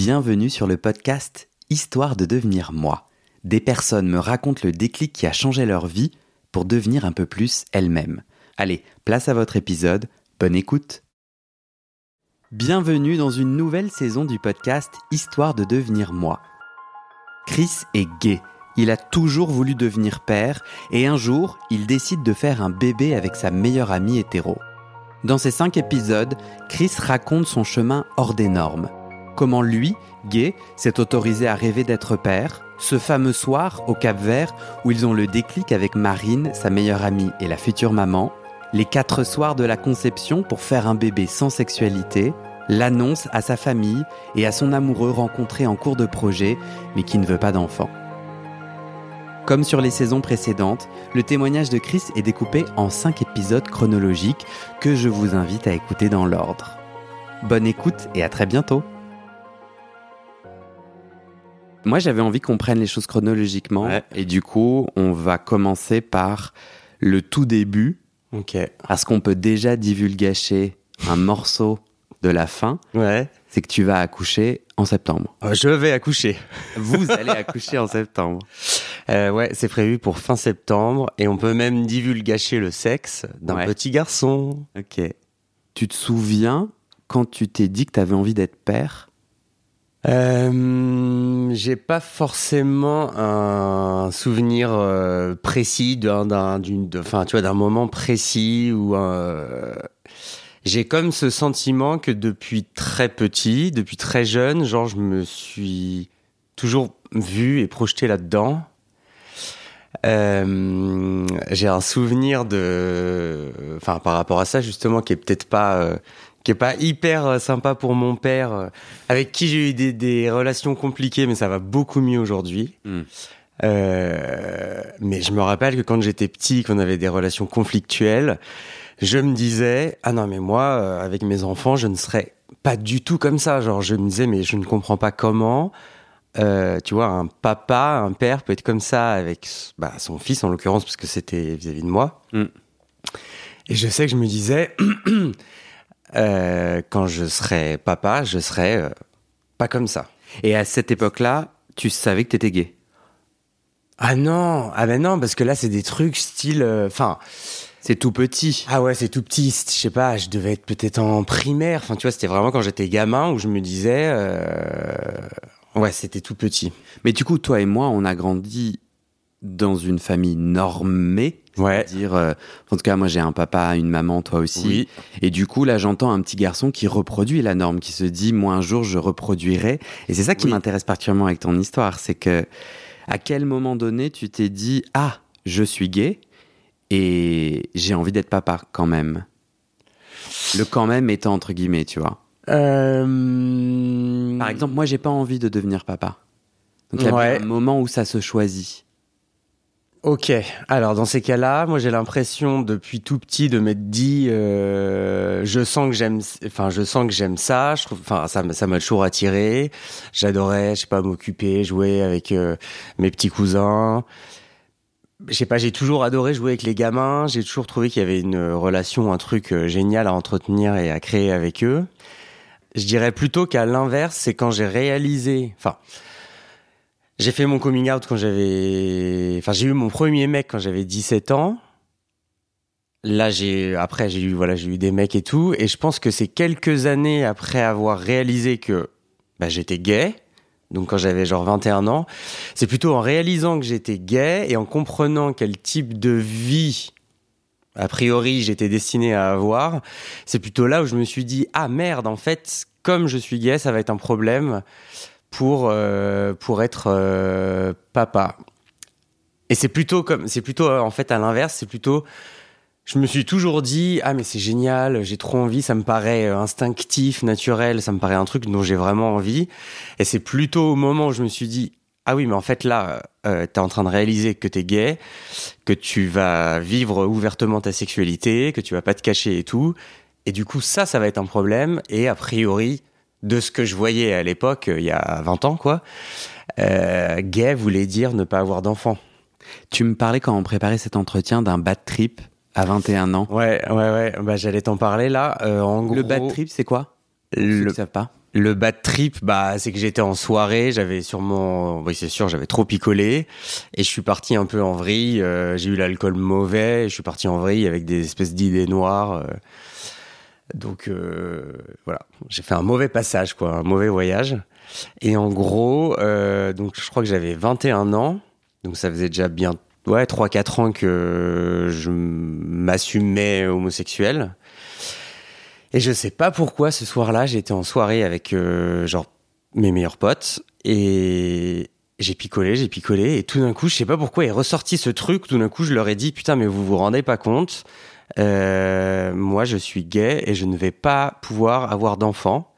Bienvenue sur le podcast Histoire de devenir moi. Des personnes me racontent le déclic qui a changé leur vie pour devenir un peu plus elles-mêmes. Allez, place à votre épisode, bonne écoute. Bienvenue dans une nouvelle saison du podcast Histoire de devenir moi. Chris est gay. Il a toujours voulu devenir père et un jour, il décide de faire un bébé avec sa meilleure amie hétéro. Dans ces cinq épisodes, Chris raconte son chemin hors des normes. Comment lui, gay, s'est autorisé à rêver d'être père, ce fameux soir au Cap Vert où ils ont le déclic avec Marine, sa meilleure amie et la future maman, les quatre soirs de la conception pour faire un bébé sans sexualité, l'annonce à sa famille et à son amoureux rencontré en cours de projet mais qui ne veut pas d'enfant. Comme sur les saisons précédentes, le témoignage de Chris est découpé en cinq épisodes chronologiques que je vous invite à écouter dans l'ordre. Bonne écoute et à très bientôt Moi j'avais envie qu'on prenne les choses chronologiquement Ouais. et du coup on va commencer par le tout début Ok. parce qu'on peut déjà divulgacher un morceau de la fin, Ouais. c'est que tu vas accoucher en septembre. Euh, Je vais accoucher. Vous allez accoucher en septembre. Euh, ouais, c'est prévu pour fin septembre et on peut même divulgacher le sexe d'un Ouais. petit garçon. Ok. Tu te souviens quand tu t'es dit que tu avais envie d'être père? Euh, j'ai pas forcément un souvenir euh, précis d'un, d'un, d'une, enfin, tu vois, d'un moment précis ou un. J'ai comme ce sentiment que depuis très petit, depuis très jeune, genre, je me suis toujours vu et projeté là-dedans. Euh, j'ai un souvenir de, enfin, par rapport à ça justement, qui est peut-être pas, euh, qui est pas hyper euh, sympa pour mon père, euh, avec qui j'ai eu des, des relations compliquées, mais ça va beaucoup mieux aujourd'hui. Hmm. Euh, mais je me rappelle que quand j'étais petit, qu'on avait des relations conflictuelles, je me disais ah non mais moi euh, avec mes enfants je ne serais pas du tout comme ça. Genre je me disais mais je ne comprends pas comment. euh, tu vois, un papa, un père peut être comme ça avec bah, son fils en l'occurrence parce que c'était vis-à-vis de moi. Mm. Et je sais que je me disais, euh, quand je serai papa, je serai euh, pas comme ça. Et à cette époque-là, tu savais que tu étais gay? Ah non, ah ben non, parce que là c'est des trucs style, euh, enfin, C'est tout petit. ah ouais c'est tout petit, je sais pas, je devais être peut-être en primaire, enfin tu vois, c'était vraiment quand j'étais gamin où je me disais, euh, ouais c'était tout petit. Mais du coup, toi et moi, on a grandi dans une famille normée. Ouais. C'est-à-dire, euh, en tout cas, moi j'ai un papa, une maman, toi aussi. Oui. Et du coup, là, j'entends un petit garçon qui reproduit la norme, qui se dit, moi un jour, je reproduirai. Et c'est ça qui Oui. m'intéresse particulièrement avec ton histoire, c'est que à quel moment donné tu t'es dit, ah, je suis gay et j'ai envie d'être papa quand même? Le quand même étant entre guillemets, tu vois. Euh... Par exemple, moi, j'ai pas envie de devenir papa. Donc, il y a Ouais. un moment où ça se choisit. Ok, alors dans ces cas-là, moi j'ai l'impression depuis tout petit de m'être dit, euh, je sens que j'aime, enfin je sens que j'aime ça. Je trouve, enfin ça, ça m'a toujours attiré. J'adorais, je sais pas, m'occuper, jouer avec euh, mes petits cousins. Je sais pas, j'ai toujours adoré jouer avec les gamins. J'ai toujours trouvé qu'il y avait une relation, un truc euh, génial à entretenir et à créer avec eux. Je dirais plutôt qu'à l'inverse, c'est quand j'ai réalisé, enfin. J'ai fait mon coming out quand j'avais, enfin j'ai eu mon premier mec quand j'avais 17 ans. Là j'ai, après j'ai eu voilà j'ai eu des mecs et tout, et je pense que c'est quelques années après avoir réalisé que bah, j'étais gay, donc quand j'avais genre 21 ans, c'est plutôt en réalisant que j'étais gay et en comprenant quel type de vie a priori j'étais destiné à avoir, c'est plutôt là où je me suis dit ah merde en fait comme je suis gay ça va être un problème pour euh, pour être euh, papa. Et c'est plutôt comme c'est plutôt euh, en fait à l'inverse, c'est plutôt je me suis toujours dit ah mais c'est génial, j'ai trop envie, ça me paraît instinctif, naturel, ça me paraît un truc dont j'ai vraiment envie. Et c'est plutôt au moment où je me suis dit ah oui mais en fait là t'es en train de réaliser que t'es gay, que tu vas vivre ouvertement ta sexualité, que tu vas pas te cacher et tout. Et du coup ça ça va être un problème. Et a priori de ce que je voyais à l'époque, euh, il y a 20 ans, quoi, euh, gay voulait dire ne pas avoir d'enfant. Tu me parlais quand on préparait cet entretien d'un bad trip à 21 ans. Ouais, ouais, ouais. Bah, j'allais t'en parler là. Euh, en gros, Le bad trip, c'est quoi? Ceux le, qui savent pas. Le bad trip, bah, c'est que j'étais en soirée, j'avais sûrement, oui, c'est sûr, j'avais trop picolé, et je suis parti un peu en vrille. euh, j'ai eu l'alcool mauvais, et je suis parti en vrille avec des espèces d'idées noires. euh. Donc euh, voilà, j'ai fait un mauvais passage, quoi, un mauvais voyage. Et en gros, euh, donc je crois que j'avais 21 ans, donc ça faisait déjà bien, ouais, 3-4 ans que je m'assumais homosexuel. Et je sais pas pourquoi ce soir-là, j'étais en soirée avec euh, genre mes meilleurs potes et j'ai picolé, j'ai picolé et tout d'un coup, je sais pas pourquoi est ressorti ce truc. Tout d'un coup, je leur ai dit putain, mais vous vous rendez pas compte euh, Moi, je suis gay et je ne vais pas pouvoir avoir d'enfants.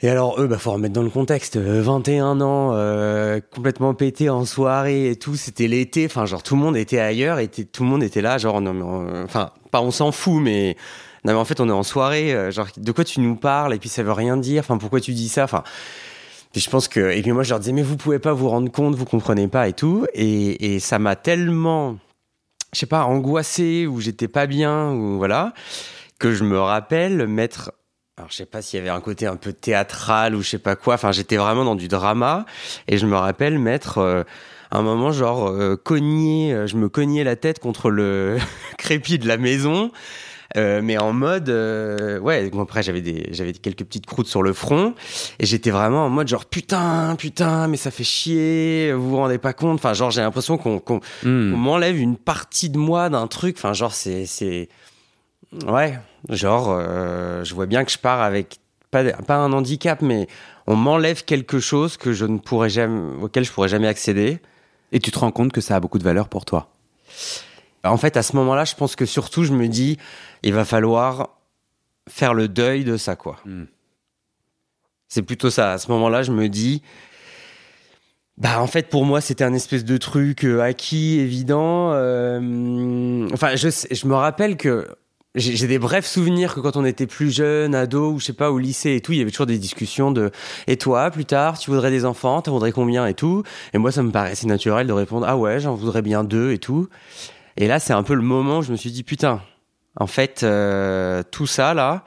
Et alors eux, bah faut remettre dans le contexte. euh, 21 ans, euh, complètement pété en soirée et tout. C'était l'été. Enfin, genre tout le monde était ailleurs et tout le monde était là. Genre non, mais enfin pas on s'en fout, mais non mais en fait on est en soirée. euh, genre de quoi tu nous parles et puis ça veut rien dire. Enfin pourquoi tu dis ça? Enfin. puis je pense que et puis moi je leur disais mais vous pouvez pas vous rendre compte, vous comprenez pas et tout. Et, et ça m'a tellement, je sais pas, angoissé ou j'étais pas bien ou voilà que je me rappelle mettre alors je sais pas s'il y avait un côté un peu théâtral ou je sais pas quoi. Enfin, j'étais vraiment dans du drama et je me rappelle mettre euh, un moment genre euh, cogner, euh, je me cognais la tête contre le crépi de la maison. Euh, mais en mode euh, ouais bon, après j'avais des j'avais quelques petites croûtes sur le front et j'étais vraiment en mode genre putain putain mais ça fait chier vous vous rendez pas compte enfin genre j'ai l'impression qu'on qu'on Hmm. m'enlève une partie de moi d'un truc. Enfin, genre, c'est. c'est... Ouais, genre, euh, je vois bien que je pars avec pas, pas un handicap, mais on m'enlève quelque chose que je ne pourrais jamais, auquel je pourrais jamais accéder. Et tu te rends compte que ça a beaucoup de valeur pour toi? En fait, à ce moment-là, je pense que surtout, je me dis, il va falloir faire le deuil de ça, quoi. Hmm. C'est plutôt ça. À ce moment-là, je me dis, bah en fait pour moi c'était un espèce de truc euh, acquis évident. euh, enfin je me rappelle que j'ai j'ai des brefs souvenirs que quand on était plus jeune, ado ou je sais pas au lycée et tout, il y avait toujours des discussions de et toi plus tard tu voudrais des enfants, tu voudrais combien et tout? Et moi ça me paraissait naturel de répondre ah ouais j'en voudrais bien deux et tout. Et là c'est un peu le moment où je me suis dit putain en fait euh, tout ça là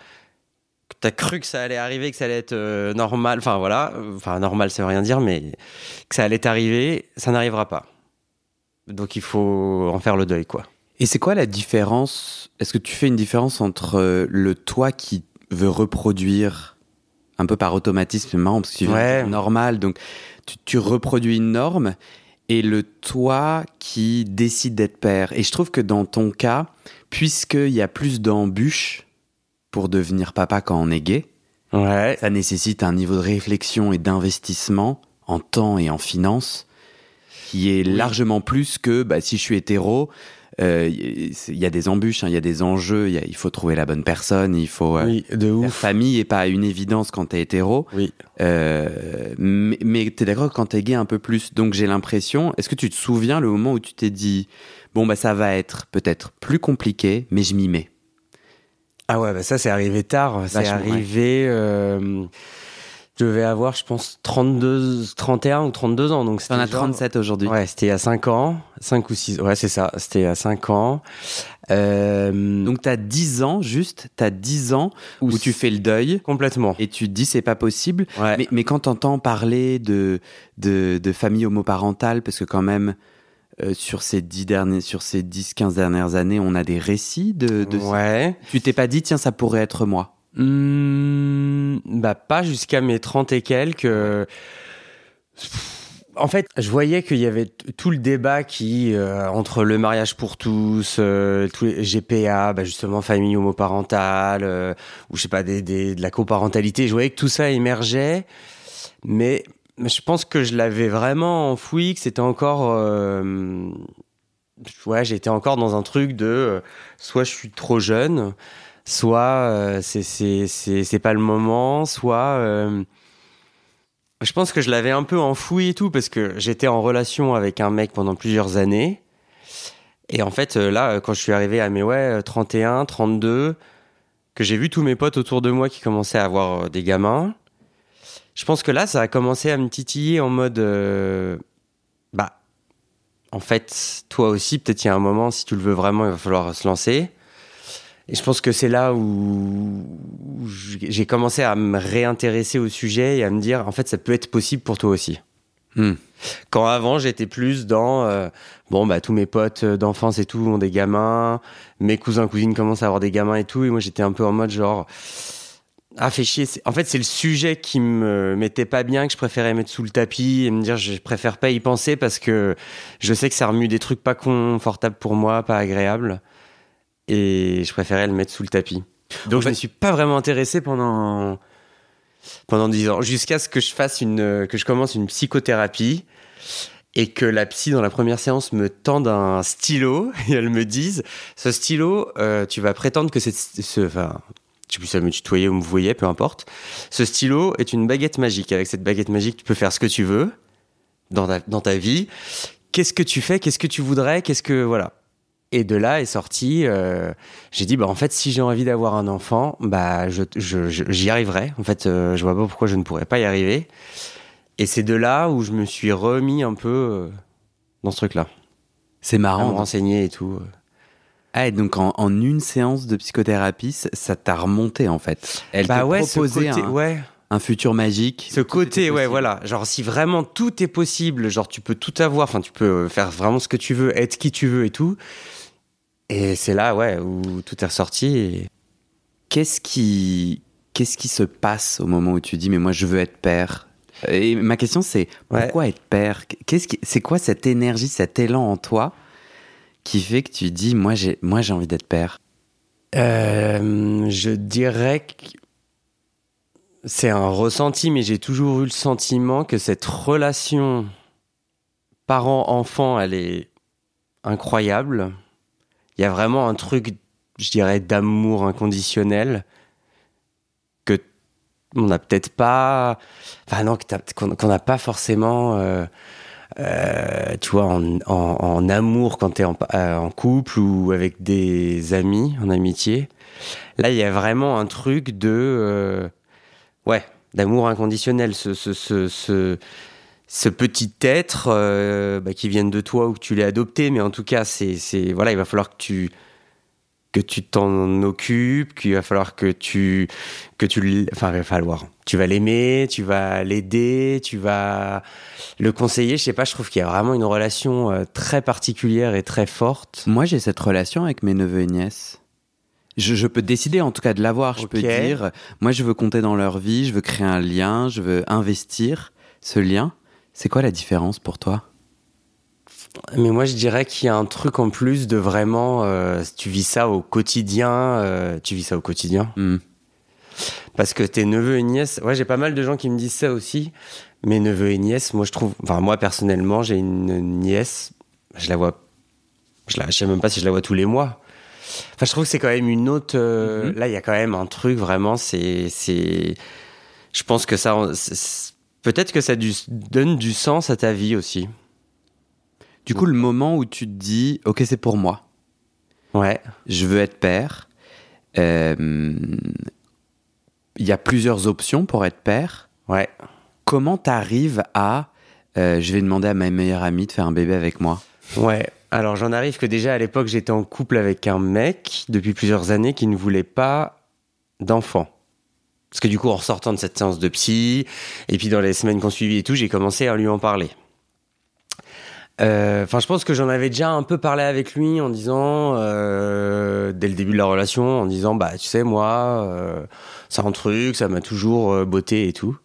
t'as cru que ça allait arriver, que ça allait être euh, normal, enfin voilà, enfin normal ça veut rien dire, mais que ça allait t'arriver, ça n'arrivera pas. Donc il faut en faire le deuil, quoi. Et c'est quoi la différence? Est-ce que tu fais une différence entre euh, le toi qui veut reproduire un peu par automatisme, marrant parce que tu Ouais. normal, donc tu, tu reproduis une norme, et le toi qui décide d'être père. Et je trouve que dans ton cas, puisqu'il y a plus d'embûches pour devenir papa quand on est gay, Ouais. ça nécessite un niveau de réflexion et d'investissement en temps et en finances qui est largement plus que bah, si je suis hétéro. Euh, Il y a des embûches, hein, il y a des enjeux, il y a- il faut trouver la bonne personne, il faut. euh, Oui, de La ouf. famille est pas une évidence quand t'es hétéro, Oui. euh, mais, mais t'es d'accord quand t'es gay un peu plus. Donc j'ai l'impression. Est-ce que tu te souviens le moment où tu t'es dit bon bah ça va être peut-être plus compliqué, mais je m'y mets? Ah ouais, bah ça c'est arrivé tard. C'est Vachement, ouais. Je devais avoir, je pense, 32, 31 ou 32 ans. Donc T'en as c'était genre- 37 aujourd'hui. Ouais, c'était il y a 5 ans. 5 ou 6. Ouais, c'est ça. C'était il y a 5 ans. Euh, Donc t'as 10 ans juste, t'as 10 ans où, Où tu fais le deuil. complètement. Et tu te dis c'est pas possible. Ouais. Mais, mais quand t'entends parler de, de, de famille homoparentale, parce que quand même, euh, sur ces 10 derniers, sur ces 10-15 dernières années, on a des récits de, de ouais. Tu t'es pas dit, tiens, ça pourrait être moi. Hmm, bah pas jusqu'à mes 30 et quelques. En fait, je voyais qu'il y avait tout le débat qui euh, entre le mariage pour tous, euh, tous les GPA, bah justement famille homoparentale, euh, ou je sais pas de la coparentalité. Je voyais que tout ça émergeait, mais je pense que je l'avais vraiment enfoui, que c'était encore, ouais, j'étais encore dans un truc de soit je suis trop jeune, soit euh, c'est pas le moment, soit euh, je pense que je l'avais un peu enfoui et tout parce que j'étais en relation avec un mec pendant plusieurs années. Et en fait, euh, là, quand je suis arrivé à mes ouais, euh, 31, 32, que j'ai vu tous mes potes autour de moi qui commençaient à avoir des gamins, je pense que là, ça a commencé à me titiller en mode. bah, en fait, toi aussi, peut-être il y a un moment, si tu le veux vraiment, il va falloir se lancer. Et je pense que c'est là où j'ai commencé à me réintéresser au sujet et à me dire, en fait, ça peut être possible pour toi aussi. Hmm. Quand avant, j'étais plus dans, euh, bon, bah, tous mes potes d'enfance et tout ont des gamins, mes cousins, cousines commencent à avoir des gamins et tout, et moi, j'étais un peu en mode genre, ah, fait chier. En fait, c'est le sujet qui me mettait pas bien, que je préférais mettre sous le tapis et me dire, je préfère pas y penser parce que je sais que ça remue des trucs pas confortables pour moi, pas agréables et je préférais le mettre sous le tapis. Donc je ne me suis pas vraiment intéressé pendant pendant dix ans jusqu'à ce que je fasse une que je commence une psychothérapie et que la psy dans la première séance me tende un stylo et elle me dise ce stylo euh, tu vas prétendre que c'est ce enfin si elle me tutoyait ou me voyait peu importe. Ce stylo est une baguette magique. Avec cette baguette magique tu peux faire ce que tu veux dans ta, dans ta vie. Qu'est-ce que tu fais? Qu'est-ce que tu voudrais? Qu'est-ce que voilà et de là est sorti, euh, j'ai dit, bah, en fait, si j'ai envie d'avoir un enfant, bah, je, j'y arriverai. En fait, euh, je vois pas pourquoi je ne pourrais pas y arriver. Et c'est de là où je me suis remis un peu euh, dans ce truc-là. C'est marrant. À me renseigner et tout. Ah, et donc en, une séance de psychothérapie, ça t'a remonté en fait. Elle bah ouais, proposé un, ouais. un futur magique. Ce côté, ouais, voilà. Genre si vraiment tout est possible, genre tu peux tout avoir, enfin tu peux faire vraiment ce que tu veux, être qui tu veux et tout. Et c'est là, ouais, où tout est ressorti. Qu'est-ce qui, qu'est-ce qui se passe au moment où tu dis, mais moi, je veux être père? Et ma question, c'est pourquoi être père? Qu'est-ce qui, c'est quoi cette énergie, cet élan en toi qui fait que tu dis, moi, j'ai, moi, j'ai envie d'être père? Euh, Je dirais que c'est un ressenti, mais j'ai toujours eu le sentiment que cette relation parent-enfant, elle est incroyable il y a vraiment un truc, je dirais, d'amour inconditionnel que on n'a peut-être pas, enfin non, qu'on n'a pas forcément, euh, euh, tu vois, en, amour quand tu es euh, en, couple ou avec des amis, en amitié. Là, il y a vraiment un truc de, ouais, d'amour inconditionnel. Petit être euh, bah, qui vient de toi ou que tu l'as adopté, mais en tout cas, c'est, voilà, il va falloir que tu que tu t'en occupes, qu'il va falloir que tu que tu enfin il va falloir tu vas l'aimer, tu vas l'aider, tu vas le conseiller, je sais pas, je trouve qu'il y a vraiment une relation euh, très particulière et très forte. Moi, j'ai cette relation avec mes neveux et nièces. Je, peux décider en tout cas de l'avoir, je peux dire moi je veux compter dans leur vie, je veux créer un lien, je veux investir ce lien. C'est quoi la différence pour toi? Mais moi, je dirais qu'il y a un truc en plus de vraiment, euh, tu vis ça au quotidien, euh, tu vis ça au quotidien. Hmm. Parce que tes neveux et nièces, ouais, j'ai pas mal de gens qui me disent ça aussi. Mes neveux et nièces, moi, je trouve, enfin, moi, personnellement, j'ai une nièce, je la vois, je, la, sais même pas si je la vois tous les mois. Enfin, je trouve que c'est quand même une autre, euh, hmm. là, il y a quand même un truc vraiment, c'est, c'est, je pense que ça, peut-être que ça donne du sens à ta vie aussi. Du coup, le moment où tu te dis, ok, c'est pour moi. Ouais. Je veux être père. Euh, il y a plusieurs options pour être père. Ouais. Comment t'arrives à, euh, je vais demander à ma meilleure amie de faire un bébé avec moi? Ouais. Alors j'en arrive que déjà à l'époque j'étais en couple avec un mec depuis plusieurs années qui ne voulait pas d'enfant. Parce que du coup, en sortant de cette séance de psy, et puis dans les semaines qu'on suivit et tout, j'ai commencé à lui en parler. Euh, enfin, je pense que j'en avais déjà un peu parlé avec lui en disant, euh, dès le début de la relation, en disant, bah, tu sais, moi, euh, c'est un truc, ça m'a toujours euh, botté et tout.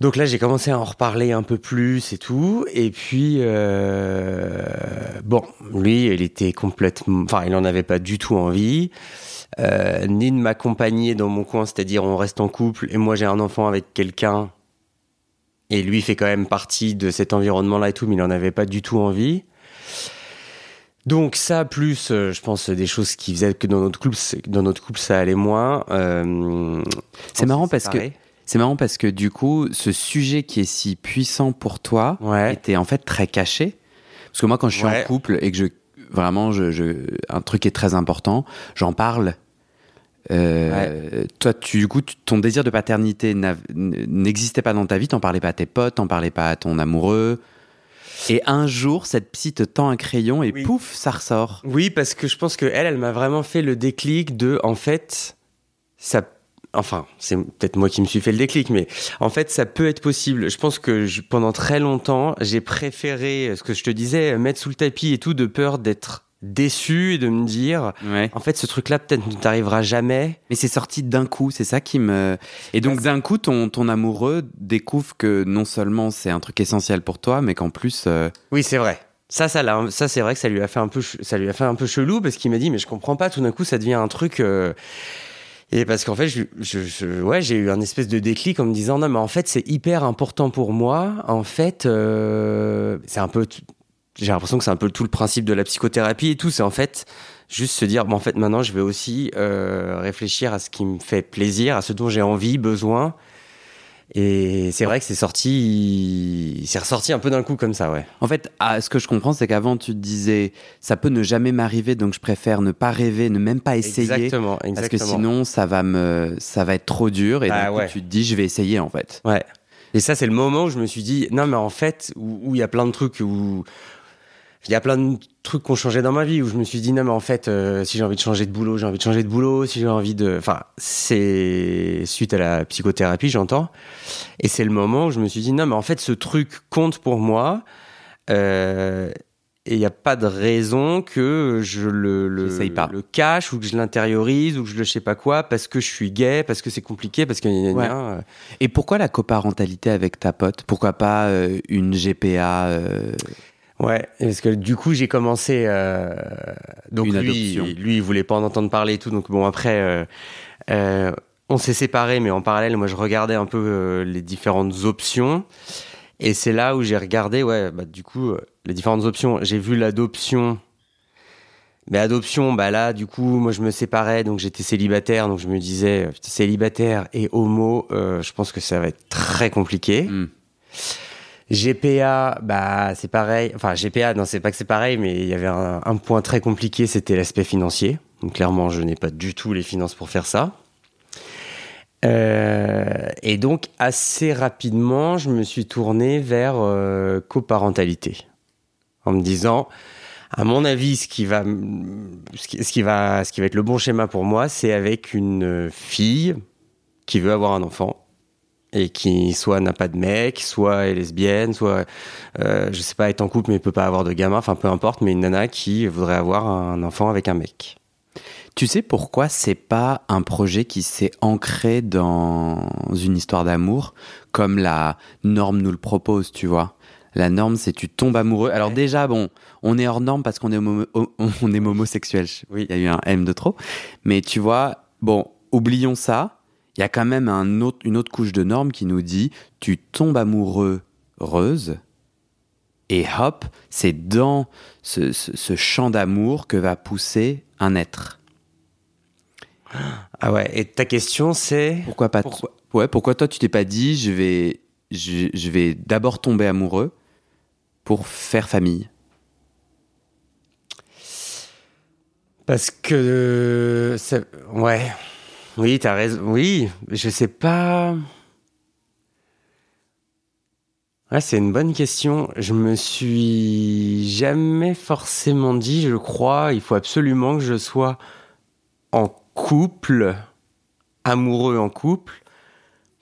Donc là, j'ai commencé à en reparler un peu plus et tout. Et puis, bon, lui, il était complètement, enfin, il en avait pas du tout envie. Euh, ni de m'accompagner dans mon coin, c'est-à-dire on reste en couple et moi j'ai un enfant avec quelqu'un et lui fait quand même partie de cet environnement-là et tout, mais il en avait pas du tout envie. Donc ça, plus, euh, je pense, des choses qui faisaient que dans notre couple, dans notre couple, ça allait moins. Euh, c'est marrant parce que c'est marrant parce que du coup, ce sujet qui est si puissant pour toi était en fait très caché. Parce que moi, quand je suis en couple et que je vraiment, je, un truc qui est très important, j'en parle. Euh, toi, tu, du coup, ton désir de paternité n'existait pas dans ta vie, t'en parlais pas à tes potes, t'en parlais pas à ton amoureux. Et un jour, cette psy te tend un crayon et pouf, ça ressort. Oui, parce que je pense que elle, elle m'a vraiment fait le déclic de, en fait, ça enfin, c'est peut-être moi qui me suis fait le déclic, mais en fait, ça peut être possible. Je pense que pendant très longtemps, j'ai préféré, ce que je te disais, mettre sous le tapis et tout, de peur d'être déçu et de me dire en fait ce truc là peut-être ne t'arrivera jamais. Mais c'est sorti d'un coup c'est ça qui me et donc d'un coup ton, ton amoureux découvre que non seulement c'est un truc essentiel pour toi mais qu'en plus euh, oui c'est vrai. Ça ça ça c'est vrai que ça lui a fait un peu ça lui a fait un peu chelou parce qu'il m'a dit mais je comprends pas tout d'un coup ça devient un truc euh, et parce qu'en fait, je, je, ouais, j'ai eu un espèce de déclic en me disant non, mais en fait, c'est hyper important pour moi. En fait, euh, c'est un peu, j'ai l'impression que c'est un peu tout le principe de la psychothérapie et tout. C'est en fait juste se dire, bon, en fait, maintenant, je vais aussi euh, réfléchir à ce qui me fait plaisir, à ce dont j'ai envie, besoin. Et c'est vrai que c'est sorti, c'est ressorti un peu d'un coup comme ça, ouais. En fait, ce que je comprends, c'est qu'avant tu te disais, ça peut ne jamais m'arriver, donc je préfère ne pas rêver, ne même pas essayer, exactement, exactement. parce que sinon ça va me, ça va être trop dur, et bah, coup, tu te dis, je vais essayer en fait. Ouais. Et ça, c'est le moment où je me suis dit, non, mais en fait, où il y a plein de trucs où il y a plein de trucs qui ont changé dans ma vie où je me suis dit non mais en fait euh, si j'ai envie de changer de boulot j'ai envie de changer de boulot. Si j'ai envie de enfin c'est suite à la psychothérapie j'entends. Et c'est le moment où je me suis dit non mais en fait ce truc compte pour moi. Euh, et il n'y a pas de raison que je le, le, le, cache ou que je l'intériorise ou que je le sais pas quoi parce que je suis gay, parce que c'est compliqué, parce que... Euh. Et pourquoi la coparentalité avec ta pote? Pourquoi pas une GPA Ouais, parce que du coup j'ai commencé. Euh, donc lui, lui, il voulait pas en entendre parler et tout. Donc bon après, euh, euh, on s'est séparés, mais en parallèle, moi je regardais un peu les différentes options. Et c'est là où j'ai regardé, ouais, bah du coup les différentes options. J'ai vu l'adoption. Mais adoption, bah là, du coup, moi je me séparais, donc j'étais célibataire, donc je me disais, célibataire et homo, je pense que ça va être très compliqué. Hmm. GPA, bah c'est pareil. Enfin GPA, non c'est pas que c'est pareil, mais il y avait un, point très compliqué, c'était l'aspect financier. Donc clairement, je n'ai pas du tout les finances pour faire ça. Euh, et donc assez rapidement, je me suis tourné vers euh, coparentalité, en me disant, à mon avis, ce qui va, ce qui, ce qui va, ce qui va être le bon schéma pour moi, c'est avec une fille qui veut avoir un enfant et qui soit n'a pas de mec, soit est lesbienne, soit euh, je sais pas est en couple mais peut pas avoir de gamin, enfin peu importe, mais une nana qui voudrait avoir un enfant avec un mec. Tu sais pourquoi c'est pas un projet qui s'est ancré dans une histoire d'amour comme la norme nous le propose, tu vois? La norme c'est tu tombes amoureux. Alors déjà bon, on est hors norme parce qu'on est on est homosexuel. Oui, il y a eu un M de trop, mais tu vois, bon, oublions ça il y a quand même un autre, une autre couche de normes qui nous dit tu tombes amoureux, heureuse, et hop, c'est dans ce, ce, champ d'amour que va pousser un être. Ah ouais, et ta question c'est? Pourquoi pas Ouais, pourquoi toi tu t'es pas dit je vais je, je vais d'abord tomber amoureux pour faire famille? Parce que ouais, oui, t'as raison. Oui, je sais pas. Ouais, c'est une bonne question. Je me suis jamais forcément dit, je crois, il faut absolument que je sois en couple, amoureux en couple,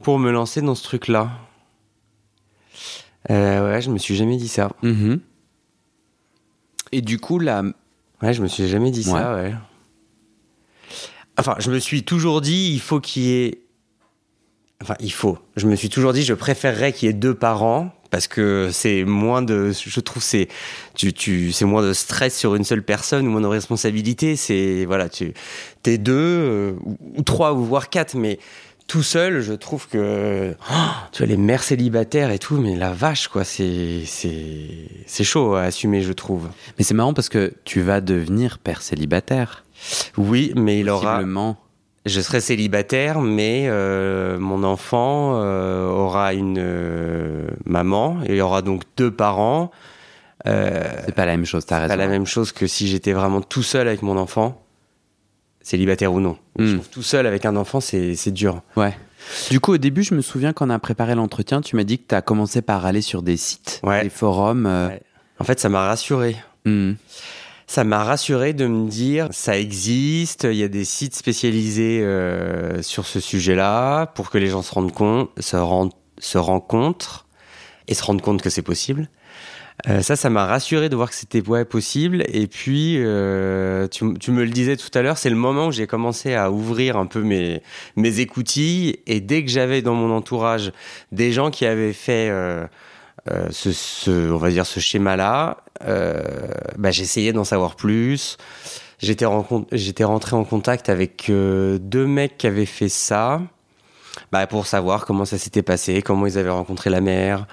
pour me lancer dans ce truc-là. Euh, ouais, je me suis jamais dit ça. Mm-hmm. Et du coup, là. Ouais, je me suis jamais dit ça, ouais. Enfin, je me suis toujours dit, il faut qu'il y ait. Enfin, il faut. Je me suis toujours dit, je préférerais qu'il y ait deux parents parce que c'est moins de. Je trouve c'est tu tu c'est moins de stress sur une seule personne ou moins de responsabilité. C'est voilà, tu t'es deux euh, ou, trois ou voire quatre, mais tout seul, je trouve que oh, tu vois les mères célibataires et tout, mais la vache quoi, c'est c'est c'est chaud à assumer, je trouve. Mais c'est marrant parce que tu vas devenir père célibataire. Oui, mais il aura. Je serai célibataire, mais euh, mon enfant euh, aura une euh, maman et il aura donc deux parents. c'est pas la même chose, t'as raison. Pas la même chose que si j'étais vraiment tout seul avec mon enfant, célibataire ou non. Hmm. tout seul avec un enfant, c'est dur. Ouais. Du coup, au début, je me souviens quand on a préparé l'entretien, tu m'as dit que tu as commencé par aller sur des sites, des forums. En fait, ça m'a rassuré. Hmm. Ça m'a rassuré de me dire ça existe, il y a des sites spécialisés euh, sur ce sujet-là pour que les gens se rendent compte, se, rendent, se rencontrent et se rendent compte que c'est possible. Euh, ça, ça m'a rassuré de voir que c'était ouais, possible. Et puis, euh, tu, tu, me le disais tout à l'heure, c'est le moment où j'ai commencé à ouvrir un peu mes, mes écoutilles. Et dès que j'avais dans mon entourage des gens qui avaient fait euh, euh ce, ce, on va dire, ce schéma-là, bah, j'essayais d'en savoir plus. J'étais, rentré en contact avec euh, deux mecs qui avaient fait ça. Bah, pour savoir comment ça s'était passé, comment ils avaient rencontré la mère,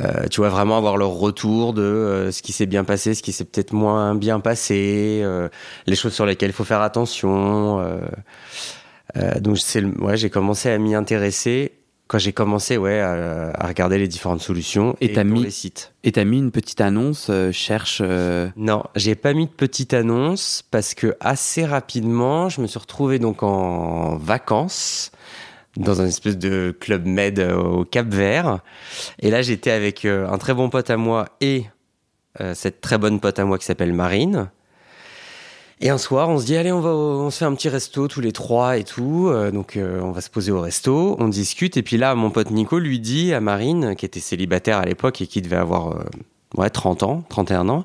euh, tu vois vraiment avoir leur retour de euh, ce qui s'est bien passé, ce qui s'est peut-être moins bien passé, euh, les choses sur lesquelles il faut faire attention. Euh, euh, donc ouais, j'ai commencé à m'y intéresser quand j'ai commencé ouais à, à, regarder les différentes solutions et, et mis les sites. Et t'as mis une petite annonce cherche. Non, j'ai pas mis de petite annonce parce que assez rapidement, je me suis retrouvé donc en vacances dans un espèce de club med au Cap Vert. Et là, j'étais avec euh, un très bon pote à moi et euh, cette très bonne pote à moi qui s'appelle Marine. Et un soir, on se dit allez, on va, on se fait un petit resto tous les trois et tout. Euh, donc, euh, on va se poser au resto, on discute. Et puis là, mon pote Nico lui dit à Marine, qui était célibataire à l'époque et qui devait avoir euh, ouais 30 ans, 31 ans,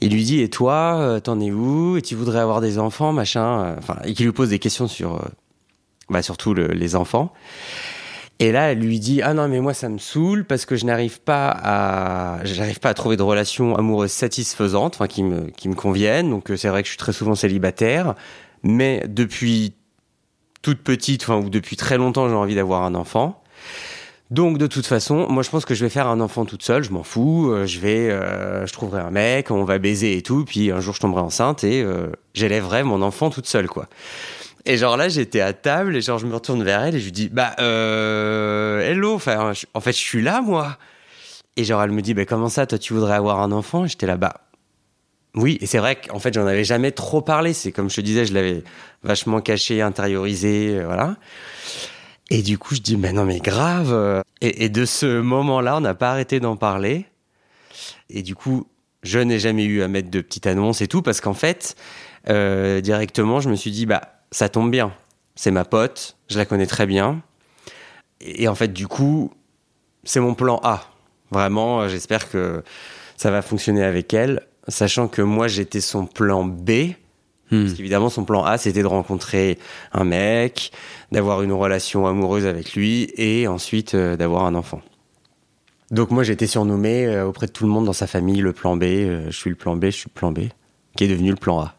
il lui dit et toi, t'en es où? Et tu voudrais avoir des enfants, machin. Enfin, et qui lui pose des questions sur bah, surtout le, les enfants. Et là, elle lui dit ah non mais moi ça me saoule parce que je n'arrive pas à j'arrive pas à trouver de relation amoureuse satisfaisante, enfin qui me qui me conviennent. Donc c'est vrai que je suis très souvent célibataire, mais depuis toute petite, enfin ou depuis très longtemps, j'ai envie d'avoir un enfant. Donc de toute façon, moi je pense que je vais faire un enfant toute seule, je m'en fous, je vais euh, je trouverai un mec, on va baiser et tout, puis un jour je tomberai enceinte et euh, j'élèverai mon enfant toute seule quoi. Et genre là, j'étais à table et genre je me retourne vers elle et je lui dis bah euh, hello, enfin en fait je suis là moi. Et genre elle me dit bah comment ça, toi tu voudrais avoir un enfant? J'étais là bas. Oui, et c'est vrai qu'en fait j'en avais jamais trop parlé. C'est comme je te disais, je l'avais vachement caché, intériorisé, euh, voilà. Et du coup je dis mais non mais grave. Et, et de ce moment-là, on n'a pas arrêté d'en parler. Et du coup, je n'ai jamais eu à mettre de petite annonce et tout parce qu'en fait, euh, directement, je me suis dit bah ça tombe bien. C'est ma pote, je la connais très bien. Et en fait, du coup, c'est mon plan A. Vraiment, j'espère que ça va fonctionner avec elle, sachant que moi, j'étais son plan B. Hmm. Parce qu'évidemment, son plan A, c'était de rencontrer un mec, d'avoir une relation amoureuse avec lui et ensuite euh, d'avoir un enfant. Donc moi, j'étais surnommé euh, auprès de tout le monde dans sa famille le plan B. Euh, je suis le plan B, je suis le plan B, qui est devenu le plan A.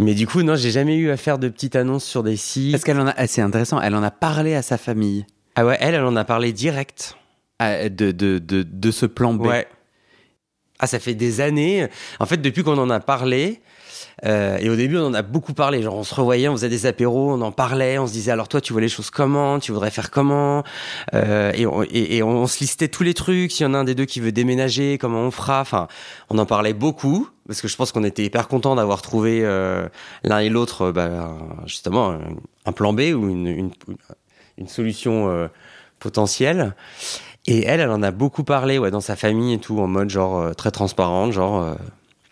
Mais du coup, non, j'ai jamais eu à faire de petites annonces sur des sites. Parce qu'elle en a, ah, c'est intéressant, elle en a parlé à sa famille. Ah ouais, elle, elle en a parlé direct. Ah, de, de, de, de ce plan B. Ouais. Ah, ça fait des années. En fait, depuis qu'on en a parlé, euh, et au début, on en a beaucoup parlé. Genre, on se revoyait, on faisait des apéros, on en parlait, on se disait alors toi, tu vois les choses comment, tu voudrais faire comment, euh, et, on, et, on, se listait tous les trucs. S'il y en a un des deux qui veut déménager, comment on fera? Enfin, on en parlait beaucoup parce que je pense qu'on était hyper content d'avoir trouvé euh, l'un et l'autre, bah, justement, un plan B ou une, une, une solution euh, potentielle. Et elle, elle en a beaucoup parlé, ouais, dans sa famille et tout, en mode genre euh, très transparente, genre euh,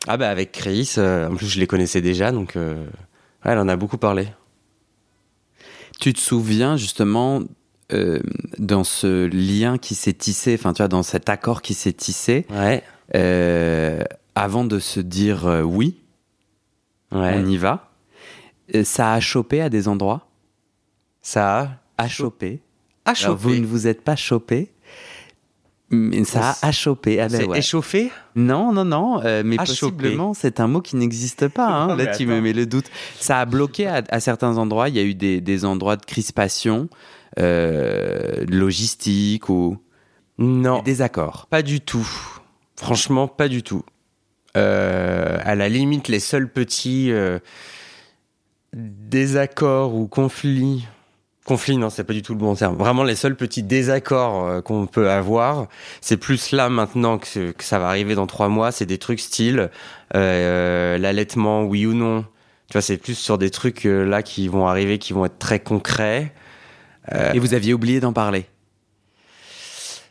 ah bah avec Chris. Euh, en plus, je les connaissais déjà, donc ouais, elle en a beaucoup parlé. Tu te souviens justement dans ce lien qui s'est tissé, enfin tu vois, dans cet accord qui s'est tissé, ouais. avant de se dire oui, ouais. on y va, ça a chopé à des endroits? Ça a. Achopé. Alors, vous ne vous êtes pas chopé, mais ça a achopé. Ah ben c'est ouais. échauffé? Non, non, non, euh, mais Achopé. possiblement c'est un mot qui n'existe pas. Hein. Là, tu me mets le doute. Ça a bloqué à, à certains endroits. Il y a eu des, des endroits de crispation euh, logistique ou Non, des désaccords. pas du tout. Franchement, pas du tout. Euh, à la limite, les seuls petits désaccords ou conflits. Conflits, non, c'est pas du tout le bon terme. Vraiment, les seuls petits désaccords euh, qu'on peut avoir, c'est plus là maintenant que, que ça va arriver dans trois mois. C'est des trucs style euh, l'allaitement, oui ou non. Tu vois, c'est plus sur des trucs euh, là qui vont arriver, qui vont être très concrets. Euh, Et vous aviez oublié d'en parler?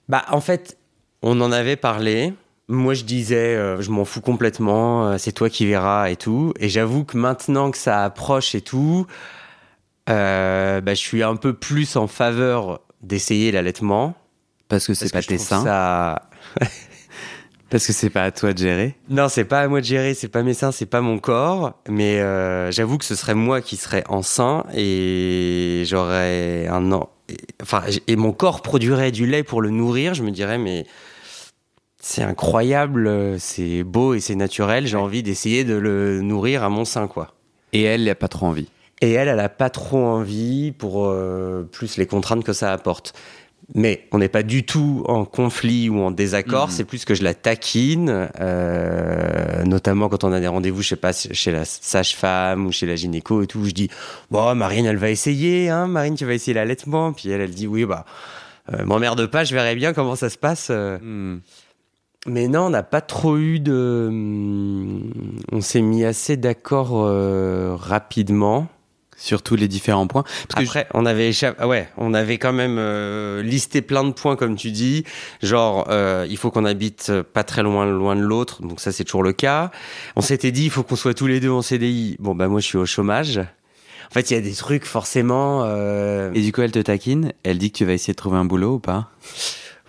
Bah, en fait, on en avait parlé, Moi, je disais, euh, je m'en fous complètement, euh, c'est toi qui verras et tout. Et j'avoue que maintenant que ça approche et tout, euh, bah, je suis un peu plus en faveur d'essayer l'allaitement. Parce que c'est pas que tes seins. ça- Parce que c'est pas à toi de gérer. Non, c'est pas à moi de gérer, c'est pas mes seins, c'est pas mon corps. Mais euh, j'avoue que ce serait moi qui serais enceint et j'aurais un an. Enfin, et mon corps produirait du lait pour le nourrir. Je me dirais, mais c'est incroyable, c'est beau et c'est naturel. J'ai envie d'essayer de le nourrir à mon sein, quoi. Et elle, elle a pas trop envie. Et elle, elle a pas trop envie pour euh, plus les contraintes que ça apporte. Mais on n'est pas du tout en conflit ou en désaccord, Mhm. c'est plus que je la taquine, euh, notamment quand on a des rendez-vous, je sais pas, chez la sage-femme ou chez la gynéco et tout, je dis, bon, Marine, elle va essayer, hein, Marine, tu vas essayer l'allaitement. Puis elle, elle dit, oui, bah, euh, m'emmerde pas, je verrai bien comment ça se passe. euh. Hmm. Mais non, on n'a pas trop eu de. hum, On s'est mis assez d'accord euh, rapidement. Sur tous les différents points. Parce que Après, on avait ah ouais, on avait quand même euh, listé plein de points comme tu dis, genre euh, il faut qu'on habite pas très loin loin de l'autre, donc ça c'est toujours le cas. On s'était dit il faut qu'on soit tous les deux en CDI. Bon bah moi je suis au chômage. En fait, il y a des trucs forcément. euh, Et du coup, elle te taquine. Elle dit que tu vas essayer de trouver un boulot ou pas?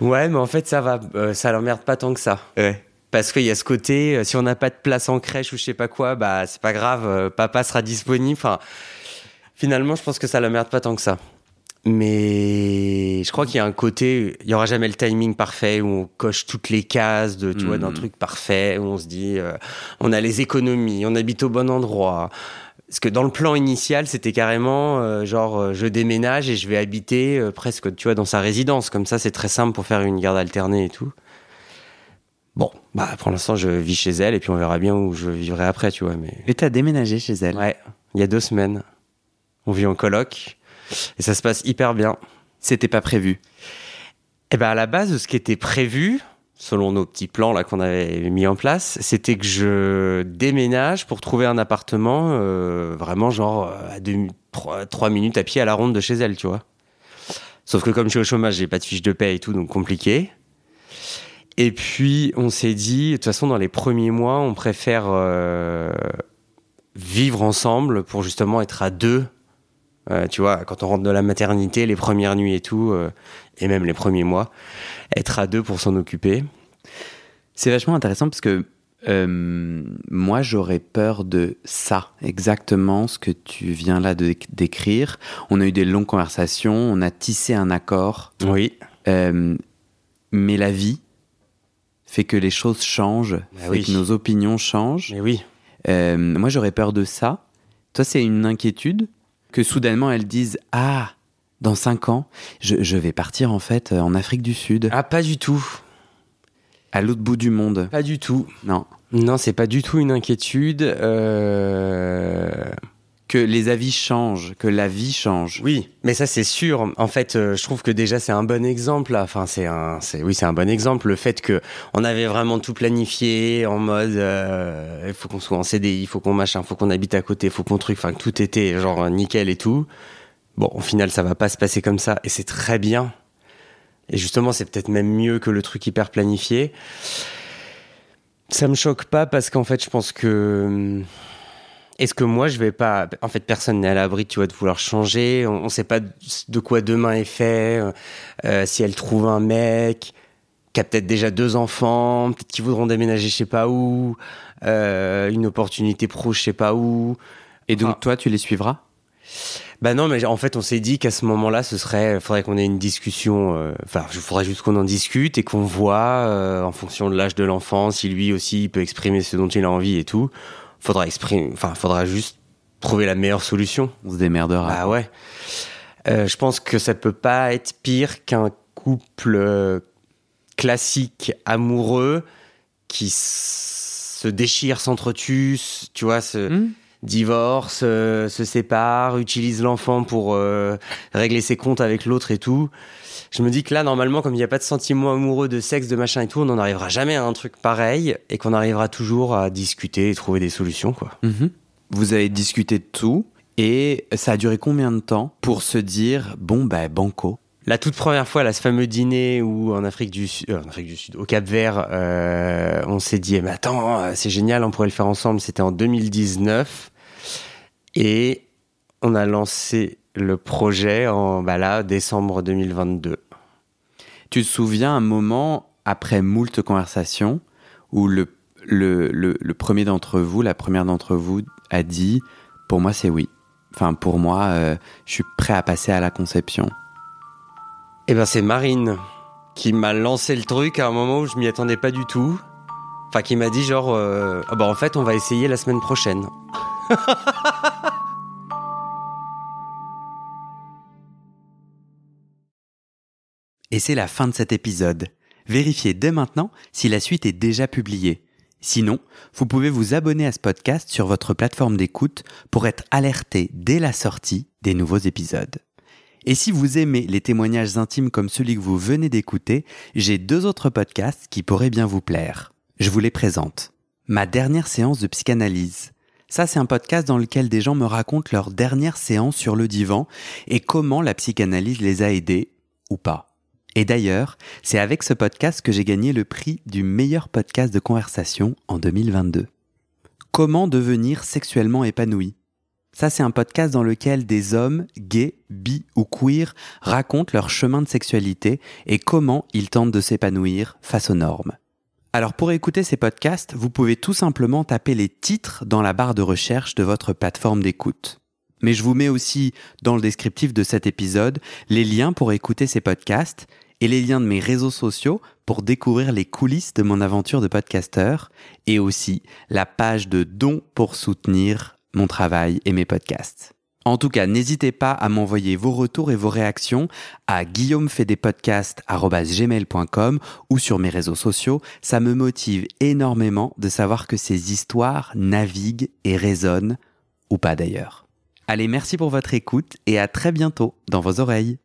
Ouais, mais en fait ça va, euh, ça l'emmerde pas tant que ça. Ouais. Parce qu'il y a ce côté, euh, si on n'a pas de place en crèche ou je sais pas quoi, bah c'est pas grave, euh, papa sera disponible. Enfin, finalement, je pense que ça l'emmerde pas tant que ça. Mais je crois qu'il y a un côté, il y aura jamais le timing parfait où on coche toutes les cases de, tu vois, d'un Mhm. truc parfait où on se dit, euh, on a les économies, on habite au bon endroit. Parce que dans le plan initial, c'était carrément euh, genre euh, je déménage et je vais habiter euh, presque, tu vois, dans sa résidence. Comme ça, c'est très simple pour faire une garde alternée et tout. Bon, bah pour l'instant, je vis chez elle et puis on verra bien où je vivrai après, tu vois. Mais Et t'as déménagé chez elle. ouais, il y a deux semaines, on vit en coloc et ça se passe hyper bien. C'était pas prévu. Et ben à la base, ce qui était prévu, selon nos petits plans là qu'on avait mis en place, c'était que je déménage pour trouver un appartement euh, vraiment genre euh, à deux, trois, trois minutes à pied à la ronde de chez elle, tu vois. Sauf que comme je suis au chômage, j'ai pas de fiche de paie et tout, donc compliqué. Et puis on s'est dit, de toute façon dans les premiers mois, on préfère euh, vivre ensemble pour justement être à deux. Euh, tu vois, quand on rentre de la maternité, les premières nuits et tout, euh, et même les premiers mois, être à deux pour s'en occuper. C'est vachement intéressant parce que euh, moi, j'aurais peur de ça, exactement ce que tu viens là de décrire. On a eu des longues conversations, on a tissé un accord, Oui. euh, mais la vie fait que les choses changent, Bah fait oui. que nos opinions changent. Mais oui. Euh, moi, j'aurais peur de ça. Toi, c'est une inquiétude que soudainement elles disent Ah, dans cinq ans, je, je vais partir en fait en Afrique du Sud, Ah, pas du tout. à l'autre bout du monde. Pas du tout. Non. Non, c'est pas du tout une inquiétude. Euh... Que les avis changent, que la vie change. Oui, mais ça c'est sûr. En fait, euh, je trouve que déjà c'est un bon exemple. Enfin, c'est un, c'est oui, c'est un bon exemple. Le fait que on avait vraiment tout planifié en mode, euh, il faut qu'on soit en CDI, il faut qu'on machin, faut qu'on habite à côté, faut qu'on truc. Enfin, tout était genre nickel et tout. Bon, au final, ça va pas se passer comme ça, et c'est très bien. Et justement, c'est peut-être même mieux que le truc hyper planifié. Ça me choque pas parce qu'en fait, je pense que hum, est-ce que moi, je vais pas. En fait, personne n'est à l'abri, tu vois, de vouloir changer. On, on sait pas de quoi demain est fait. euh, euh, si elle trouve un mec qui a peut-être déjà deux enfants, peut-être qu'ils voudront déménager, je sais pas où, euh, une opportunité pro, je sais pas où. Et donc, Enfin, toi, tu les suivras? Bah non, mais en fait, on s'est dit qu'à ce moment-là, ce serait, faudrait qu'on ait une discussion. euh, Enfin, il faudrait juste qu'on en discute et qu'on voit, euh, en fonction de l'âge de l'enfant, si lui aussi il peut exprimer ce dont il a envie et tout. Faudra exprimer. Enfin, faudra juste trouver la meilleure solution. On se démerdera. Bah ouais. Euh, je pense que ça peut pas être pire qu'un couple euh, classique amoureux qui se déchire, s'entretue, tu vois, se Hmm divorce, euh, se sépare, utilise l'enfant pour euh, régler ses comptes avec l'autre et tout. Je me dis que là, normalement, comme il n'y a pas de sentiment amoureux, de sexe, de machin et tout, on n'en arrivera jamais à un truc pareil et qu'on arrivera toujours à discuter et trouver des solutions, quoi. Mhm. Vous avez discuté de tout. Et ça a duré combien de temps pour se dire Bon, bah, banco, la toute première fois, là, ce fameux dîner où en Afrique du Sud, euh, en Afrique du Sud, au Cap Vert, euh, on s'est dit, eh, mais attends, c'est génial, on pourrait le faire ensemble. C'était en 2019 et on a lancé le projet en bah là, décembre 2022. Tu te souviens un moment après moult conversations où le, le, le, premier d'entre vous, la première d'entre vous a dit, pour moi c'est oui. Enfin, pour moi, je suis prêt à passer à la conception. Eh ben c'est Marine qui m'a lancé le truc à un moment où je m'y attendais pas du tout. Enfin, qui m'a dit genre, euh, ah bah en fait, on va essayer la semaine prochaine. Et c'est la fin de cet épisode. Vérifiez dès maintenant si la suite est déjà publiée. Sinon, vous pouvez vous abonner à ce podcast sur votre plateforme d'écoute pour être alerté dès la sortie des nouveaux épisodes. Et si vous aimez les témoignages intimes comme celui que vous venez d'écouter, j'ai deux autres podcasts qui pourraient bien vous plaire. Je vous les présente. Ma dernière séance de psychanalyse. Ça, c'est un podcast dans lequel des gens me racontent leur dernière séance sur le divan et comment la psychanalyse les a aidés ou pas. Et d'ailleurs, c'est avec ce podcast que j'ai gagné le prix du meilleur podcast de conversation en 2022. Comment devenir sexuellement épanoui? Ça, c'est un podcast dans lequel des hommes, gays, bi ou queer, racontent leur chemin de sexualité et comment ils tentent de s'épanouir face aux normes. Alors pour écouter ces podcasts, vous pouvez tout simplement taper les titres dans la barre de recherche de votre plateforme d'écoute. Mais je vous mets aussi dans le descriptif de cet épisode les liens pour écouter ces podcasts et les liens de mes réseaux sociaux pour découvrir les coulisses de mon aventure de podcasteur et aussi la page de dons pour soutenir mon travail et mes podcasts. En tout cas, n'hésitez pas à m'envoyer vos retours et vos réactions à guillaumefedepodcast.com ou sur mes réseaux sociaux. Ça me motive énormément de savoir que ces histoires naviguent et résonnent, ou pas d'ailleurs. Allez, merci pour votre écoute et à très bientôt dans vos oreilles.